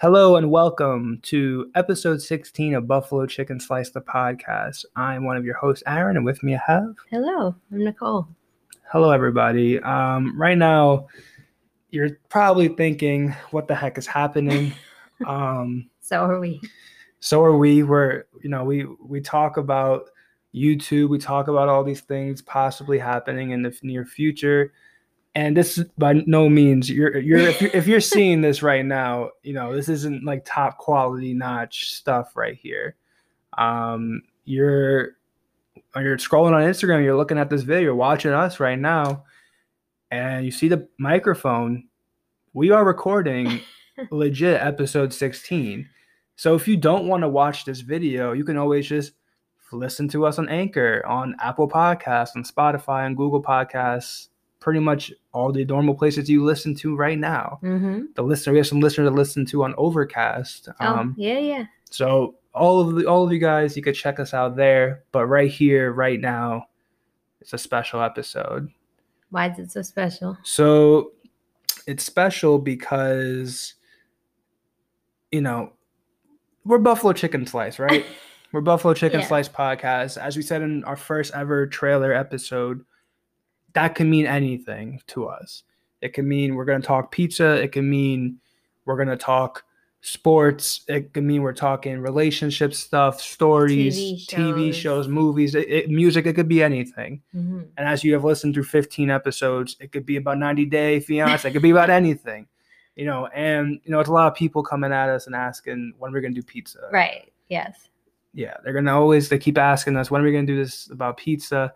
Hello and welcome to episode 16 of Buffalo Chicken Slice the podcast. I'm one of your hosts, Aaron, and with me I have. Hello, I'm Nicole. Hello, everybody. Um, right now, you're probably thinking, what the heck is happening? um, So are we. so are we. We're, you know, we we talk about YouTube, we talk about all these things possibly happening in the near future. And this is by no means you're you're if you're, if you're seeing this right now, you know this isn't like top quality notch stuff right here. Um, you're you're scrolling on Instagram, you're looking at this video, you're watching us right now, and you see the microphone. We are recording legit episode 16. So if you don't want to watch this video, you can always just listen to us on Anchor, on Apple Podcasts, on Spotify, on Google Podcasts, pretty much all the normal places you listen to right now. Mm-hmm. The listener, we have some listeners to listen to on Overcast. Oh, Um, yeah, yeah. so all of the, all of you guys, you could check us out there. But right here, right now, it's a special episode. Why is it so special? So it's special because, you know, we're Buffalo Chicken Slice, right? we're Buffalo Chicken Yeah. Slice podcast. As we said in our first ever trailer episode, that can mean anything to us. It can mean we're going to talk pizza. It can mean we're going to talk sports. It can mean we're talking relationship stuff, stories, TV TV shows, shows. movies, it, it- music. It could be anything. Mm-hmm. And as you have listened through 15 episodes, it could be about 90 Day Fiance. It could be about anything, you know. And you know, it's a lot of people coming at us and asking when we're gonna do pizza. Right. Yes. Yeah, they're gonna always they keep asking us when are we gonna do this about pizza.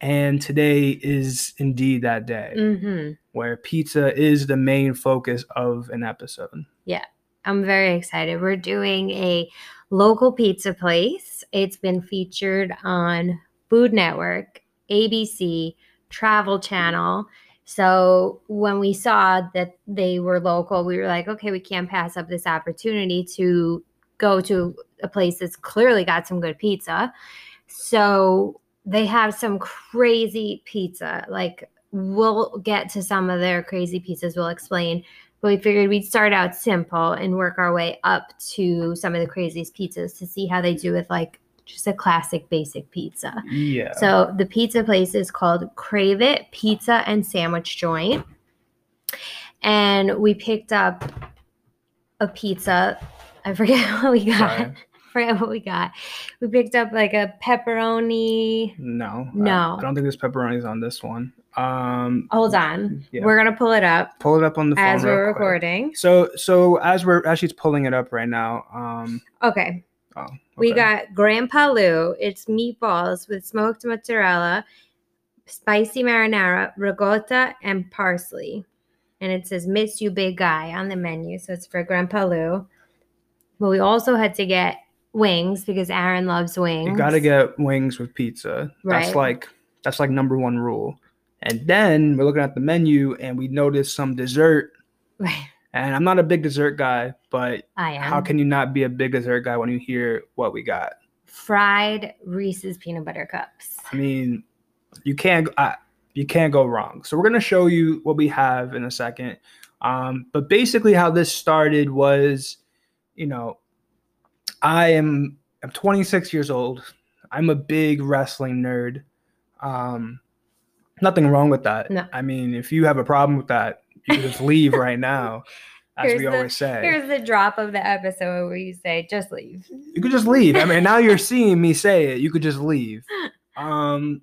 And today is indeed that day Mm-hmm. where pizza is the main focus of an episode. Yeah, I'm very excited. We're doing a local pizza place. It's been featured on Food Network, ABC, Travel Channel. So when we saw that they were local, we were like, okay, we can't pass up this opportunity to go to a place that's clearly got some good pizza. So they have some crazy pizza. Like we'll get to some of their crazy pizzas, we'll explain. But we figured we'd start out simple and work our way up to some of the craziest pizzas to see how they do with like just a classic basic pizza. Yeah. So the pizza place is called Krave It Pizza and Sandwich Joint. And we picked up a pizza. I forget what we got. Sorry. Forget what we got. We picked up like a pepperoni. no. No. I, don't think there's pepperonis on this one. Um Hold on. Yeah. We're gonna pull it up pull it up on the phone. as we're quick. recording. So so as we're as she's pulling it up right now, um Okay. oh We okay. got Grandpa Lou. It's meatballs with smoked mozzarella, spicy marinara, ricotta, and parsley. And it says "Miss You, Big Guy" on the menu, so it's for Grandpa Lou. But we also had to get wings because Aaron loves wings. You gotta get wings with pizza. That's like that's like number one rule. And then we're looking at the menu and we notice some dessert. Right. And I'm not a big dessert guy, but I am. how can you not be a big dessert guy when you hear what we got? fried Reese's peanut butter cups? I mean, you can't I, you can't go wrong. So we're gonna show you what we have in a second. Um, but basically, how this started was, you know, I am I'm 26 years old. I'm a big wrestling nerd. Um, nothing wrong with that. No. I mean, if you have a problem with that, you can just leave right now, as Here's we the- always say. Here's the drop of the episode where you say, "Just leave." You could just leave. I mean, now you're seeing me say it. You could just leave. Um,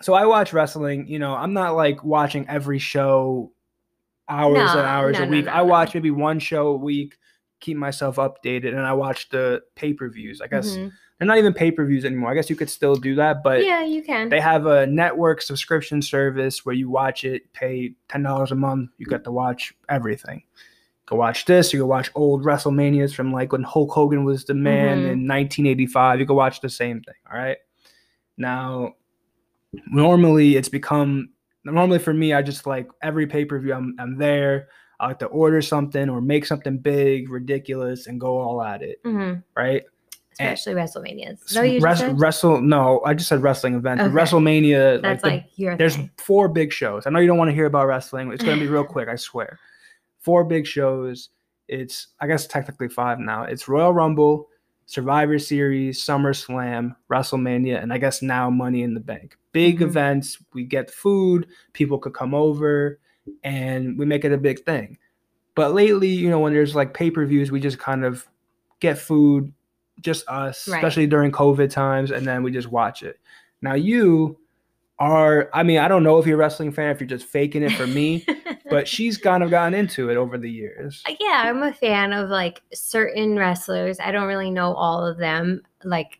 so I watch wrestling. You know, I'm not like watching every show hours No, and hours no, a week. no, I watch maybe one show a week, keep myself updated, and I watch the pay per views. I guess Mhm. they're not even pay per views anymore. I guess you could still do that, but yeah, you can. they have a network subscription service where you watch it, pay ten dollars a month, you get to watch everything. Go watch this. You go watch old WrestleManias from like when Hulk Hogan was the man Mhm. in 1985. You go watch the same thing. All right. Now, normally it's become normally for me. I just like every pay per view. I'm I'm there. I like to order something or make something big, ridiculous, and go all at it. Mhm. Right. Especially WrestleManias. No, you said? wrestle. No, I just said wrestling events. but Okay. WrestleMania. That's like, your there's thing. four big shows. I know you don't want to hear about wrestling. It's going to be real quick, I swear. Four big shows, It's I guess technically five now. It's Royal Rumble, Survivor Series, SummerSlam, WrestleMania, and I guess now Money in the Bank. Big Mhm. events. We get food. People could come over, and we make it a big thing. But lately, you know, when there's like pay per views, we just kind of get food, just us, Right. especially during COVID times, and then we just watch it. Now you are, I mean, I don't know if you're a wrestling fan, if you're just faking it for me, but she's kind of gotten into it over the years. yeah, I'm a fan of like certain wrestlers. I don't really know all of them. Like,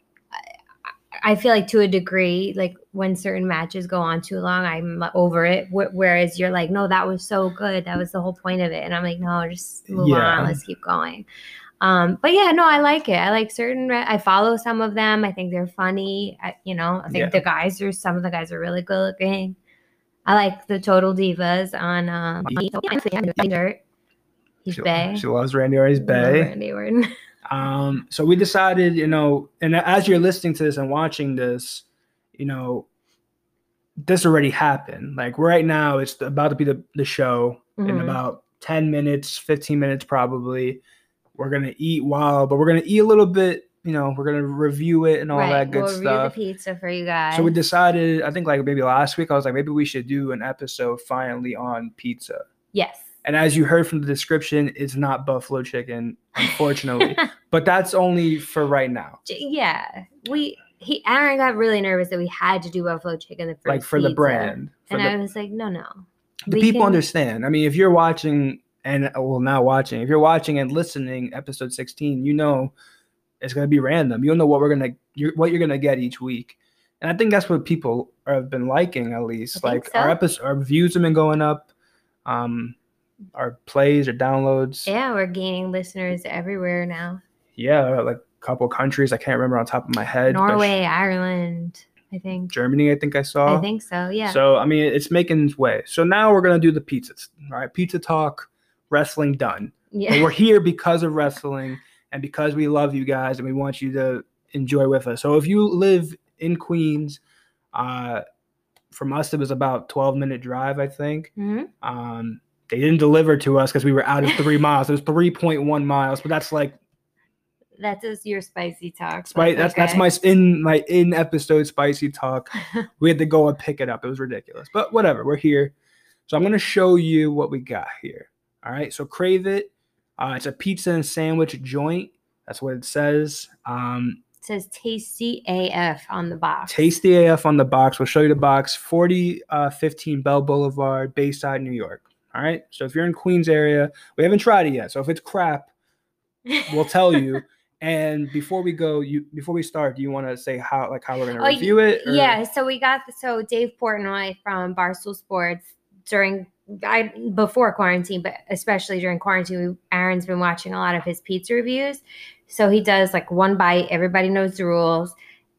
I- feel like to a degree, like when certain matches go on too long, I'm over it. Wh- Whereas you're like, no, that was so good. That was the whole point of it. And I'm like, no, just move Yeah. on. Let's keep going. Um, but yeah, no, I like it. I like certain. Re- I follow some of them. I think they're funny. I, you know, I think Yeah. the guys are some of the guys are really good looking. I like the Total Divas on um, Dirt. He's She, Bay. she loves Randy Orton's Bay. Randy Orton. Um, so we decided, you know, and as you're listening to this and watching this, you know, this already happened. Like right now, it's about to be the, the show in Mhm. about 10 minutes, 15 minutes probably. We're going to eat while, but we're going to eat a little bit, you know, we're going to review it and all that good we'll review the pizza for you guys. So we decided, I think like maybe last week, I was like, maybe we should do an episode finally on pizza. yes. And as you heard from the description, it's not buffalo chicken, unfortunately. but that's only for right now. Yeah, we he Aaron got really nervous that we had to do buffalo chicken for like his for the brand. For and the, I was like, no, no. the people can- understand. I mean, if you're watching and well not watching, if you're watching and listening episode 16, you know it's gonna be random. You'll know what we're gonna you're, what you're gonna get each week. And I think that's what people have been liking at least. I Like our episode our views have been going up. Um our plays or downloads. Yeah, we're gaining listeners everywhere now. Yeah, like a couple countries. I can't remember on top of my head. but Norway, Ireland, I think. Germany, I think I saw. I think so. Yeah. So I mean, it's making its way. So now we're gonna do the pizzas. All right, pizza talk, wrestling done. But yeah. we're here because of wrestling and because we love you guys and we want you to enjoy with us. So if you live in Queens, uh, from us it was about 12 minute drive, I think. Mhm. Um, they didn't deliver to us because we were out of three miles. It was 3.1 miles, but that's like That's just your spicy talk. Spi- that's that's my in my in episode spicy talk. we had to go and pick it up. It was ridiculous, but whatever. We're here, so I'm gonna show you what we got here. All right, so Krave It. Uh, it's a pizza and sandwich joint. That's what it says. Um, It says tasty AF on the box. Tasty AF on the box. We'll show you the box. 4015 Bell Boulevard, Bayside, New York. All right. So if you're in Queens area, we haven't tried it yet. So if it's crap, we'll tell you. And before we go, you before we start, do you want to say how like how we're gonna Oh, review it? or- Yeah, so we got so Dave Portnoy from Barstool Sports during I before quarantine, but especially during quarantine, we, Aaron's been watching a lot of his pizza reviews. So he does like one bite. Everybody knows the rules.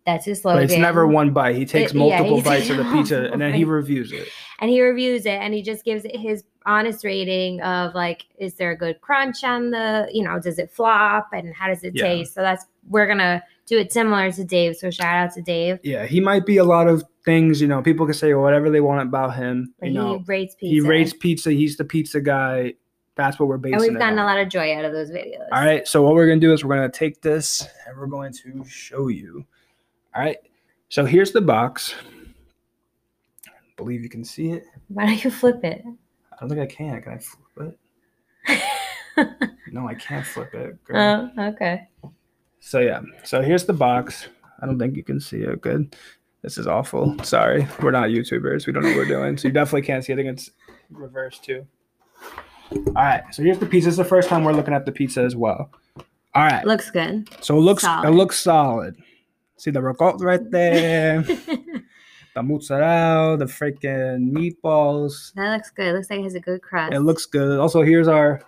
That's his slogan. But it's never one bite. He takes yeah, multiple he bites of the pizza and then he reviews it. and he reviews it and he just gives it his honest rating of like is there a good crunch on the you know does it flop and how does it Yeah. taste so that's we're gonna do it similar to dave so shout out to dave Yeah, he might be a lot of things. You know, people can say whatever they want about him. but you know, he rates pizza he rates pizza. He's the pizza guy. That's what we're basing and we've it gotten a lot of joy out of those videos All right. So what we're gonna do is we're gonna take this and we're going to show you. All right. So here's the box. I believe you can see it. why don't you flip it I don't think I can. Can I flip it? No, I can't flip it. Girl. oh okay So yeah. So here's the box. I don't think you can see it good. This is awful. Sorry. We're not YouTubers. We don't know what we're doing. So you definitely can't see. I think it's reversed too. All right. So here's the pizza. This is the first time we're looking at the pizza as well. All right. looks good So it looks Solid. it looks solid. See the ricotta right there, the mozzarella, the freaking meatballs. that looks good looks like it has a good crust It looks good. Also, here's our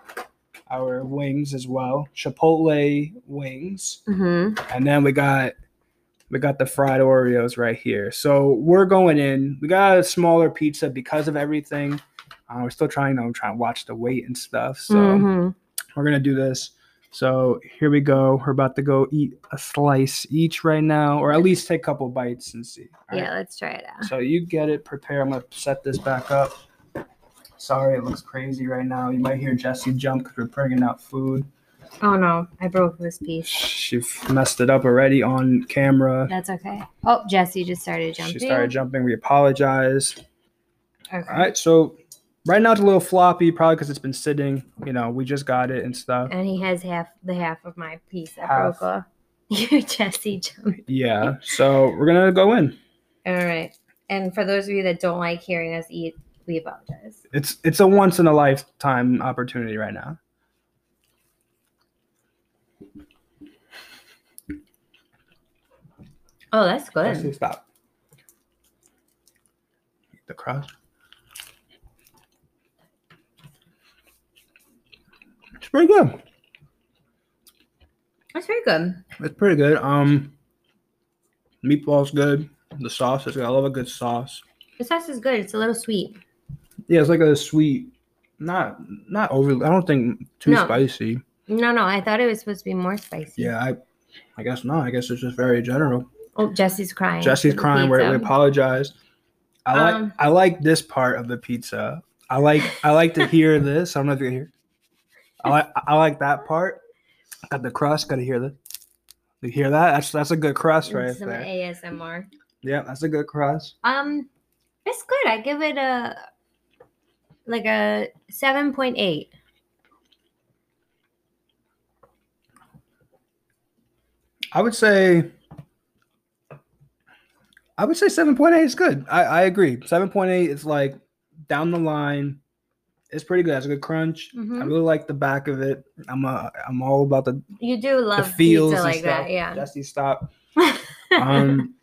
our wings as well. Chipotle wings. hmm And then we got we got the fried Oreos right here. So we're going in. We got a smaller pizza because of everything. Uh, we're still trying to trying to watch the weight and stuff. So Mhm. we're gonna do this. So here we go. We're about to go eat a slice each right now, or at least take a couple bites and see. All right? yeah let's try it out So you get it. Prepare. I'm gonna set this back up. Sorry, it looks crazy right now. You might hear Jesse jump because we're bringing out food. Oh no, I broke this piece. She messed it up already on camera. That's okay. Oh, Jesse just started jumping. She started jumping. We apologize. Okay. All right, so right now it's a little floppy, probably because it's been sitting. You know, we just got it and stuff. And he has half the half of my piece that Half. broke off. Your Jesse jumped. Yeah, so we're gonna go in. All right. And for those of you that don't like hearing us eat, we apologize. It's it's a once in a lifetime opportunity right now. Oh, that's good. Jesse, stop. The crust. It's pretty good. That's very good. It's pretty good. Um, meatball's good. The sauce is good. I love a good sauce. The sauce is good. It's a little sweet. Yeah, it's like a sweet, not not overly. I don't think too No. spicy. No, no, I thought it was supposed to be more spicy. Yeah, I, I guess not. I guess it's just very general. Oh, Jesse's crying. Jesse's crying. We, we apologize. I like Um, I like this part of the pizza. I like I like to hear this. I don't know if you can hear. I like I like that part. Got the crust. Got to hear this. You hear that? That's that's a good crust right Some there. ASMR. Yeah, that's a good crust. Um, it's good. I give it a like a seven point eight. I would say. I would say seven point eight is good. I, I agree. Seven point eight is like down the line. It's pretty good. It's a good crunch. I Mhm. really like the back of it. I'm a, I'm all about the, You do the love feels pizza like that, yeah. Jesse, stop. Um,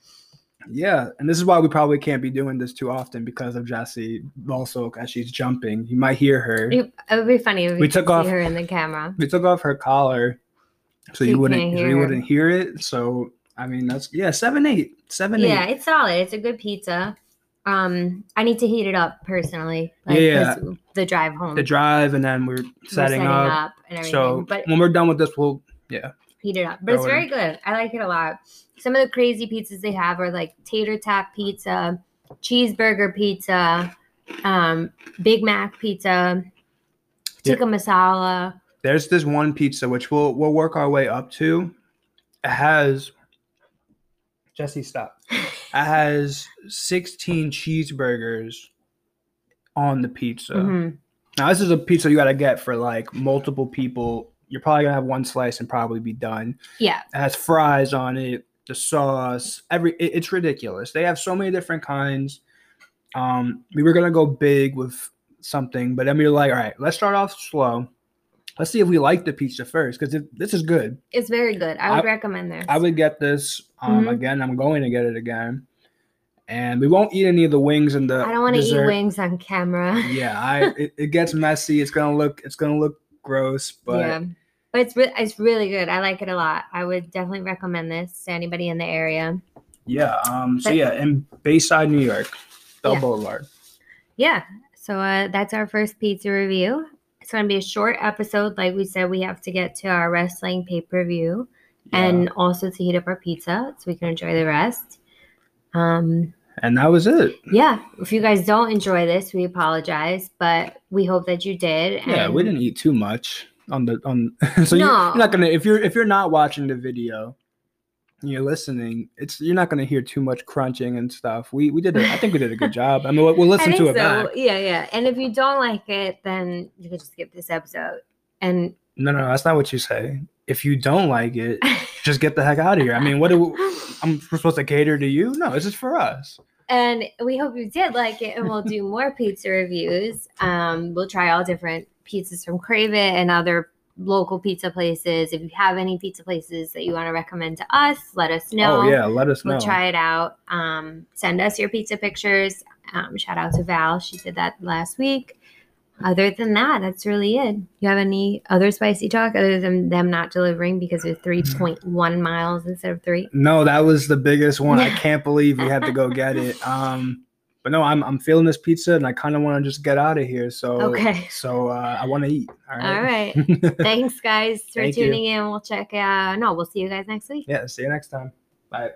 yeah, and this is why we probably can't be doing this too often because of Jessie. Also, as she's jumping, you might hear her. it would be funny if We took off- her in the camera. We took off her collar, so You you wouldn't, hear you her. wouldn't hear it. So I mean, that's yeah, seven eight, seven Yeah, eight. it's solid. It's a good pizza. Um, I need to heat it up personally. Like, Yeah. 'cause The drive home. The drive, and then we're We're setting, up. and everything. So but when we're done with this, we'll yeah. heat it up. But it's very in. good. I like it a lot. Some of the crazy pizzas they have are like tater tot pizza, cheeseburger pizza, um, Big Mac pizza, Yeah. tikka masala. There's this one pizza which we'll we'll work our way up to. It has Jesse, stop. It has 16 cheeseburgers on the pizza. Mhm. Now this is a pizza you gotta get for like multiple people. You're probably gonna have one slice and probably be done. Yeah, It has fries on it, the sauce, every it- it's ridiculous. They have so many different kinds. Um, we were gonna go big with something, but then we were like, all right, let's start off slow. Let's see if we like the pizza first, because this is good. it's very good. I would I- recommend this. I would get this um, Mhm. again. I'm going to get it again, and we won't eat any of the wings and the. I don't want to eat wings on camera. Yeah, I it, it gets messy. It's gonna look it's gonna look gross, but yeah, but it's re- it's really good. I like it a lot. I would definitely recommend this to anybody in the area. yeah. Um. So But- yeah, in Bayside, New York, Bell Yeah. Boulevard. Yeah. So uh, that's our first pizza review. It's going to be a short episode. Like we said, we have to get to our wrestling pay per view and also to heat up our pizza so we can enjoy the rest. Um, and that was it. yeah. If you guys don't enjoy this, we apologize, but we hope that you did. Yeah, we didn't eat too much on the on. so you're, No. you're not gonna if you're if you're not watching the video, you're listening. It's you're not gonna hear too much crunching and stuff. We we did a, I think we did a good job. I mean, we'll, we'll listen to it back. Yeah, yeah. And if you don't like it, then you can just skip this episode. And No, no, that's not what you say. If you don't like it, just get the heck out of here. I mean, what do we, I'm supposed to cater to you? No, this is for us. And we hope you did like it, and we'll do more pizza reviews. Um, we'll try all different pizzas from Krave It and other local pizza places. If you have any pizza places that you want to recommend to us, let us know. Oh yeah, let us know. We'll try it out. Um, send us your pizza pictures. Um, shout out to Val. She did that last week. Other than that, that's really it. You have any other spicy talk other than them not delivering because they're 3.1 miles instead of three? No, that was the biggest one. I can't believe we had to go get it. Um, but no, I'm I'm feeling this pizza and I kind of want to just get out of here. So Okay. So uh, I want to eat. All All right. right. Thanks, guys, for Thank you. tuning in. We'll check. Uh, no, we'll see you guys next week. yeah. See you next time. Bye.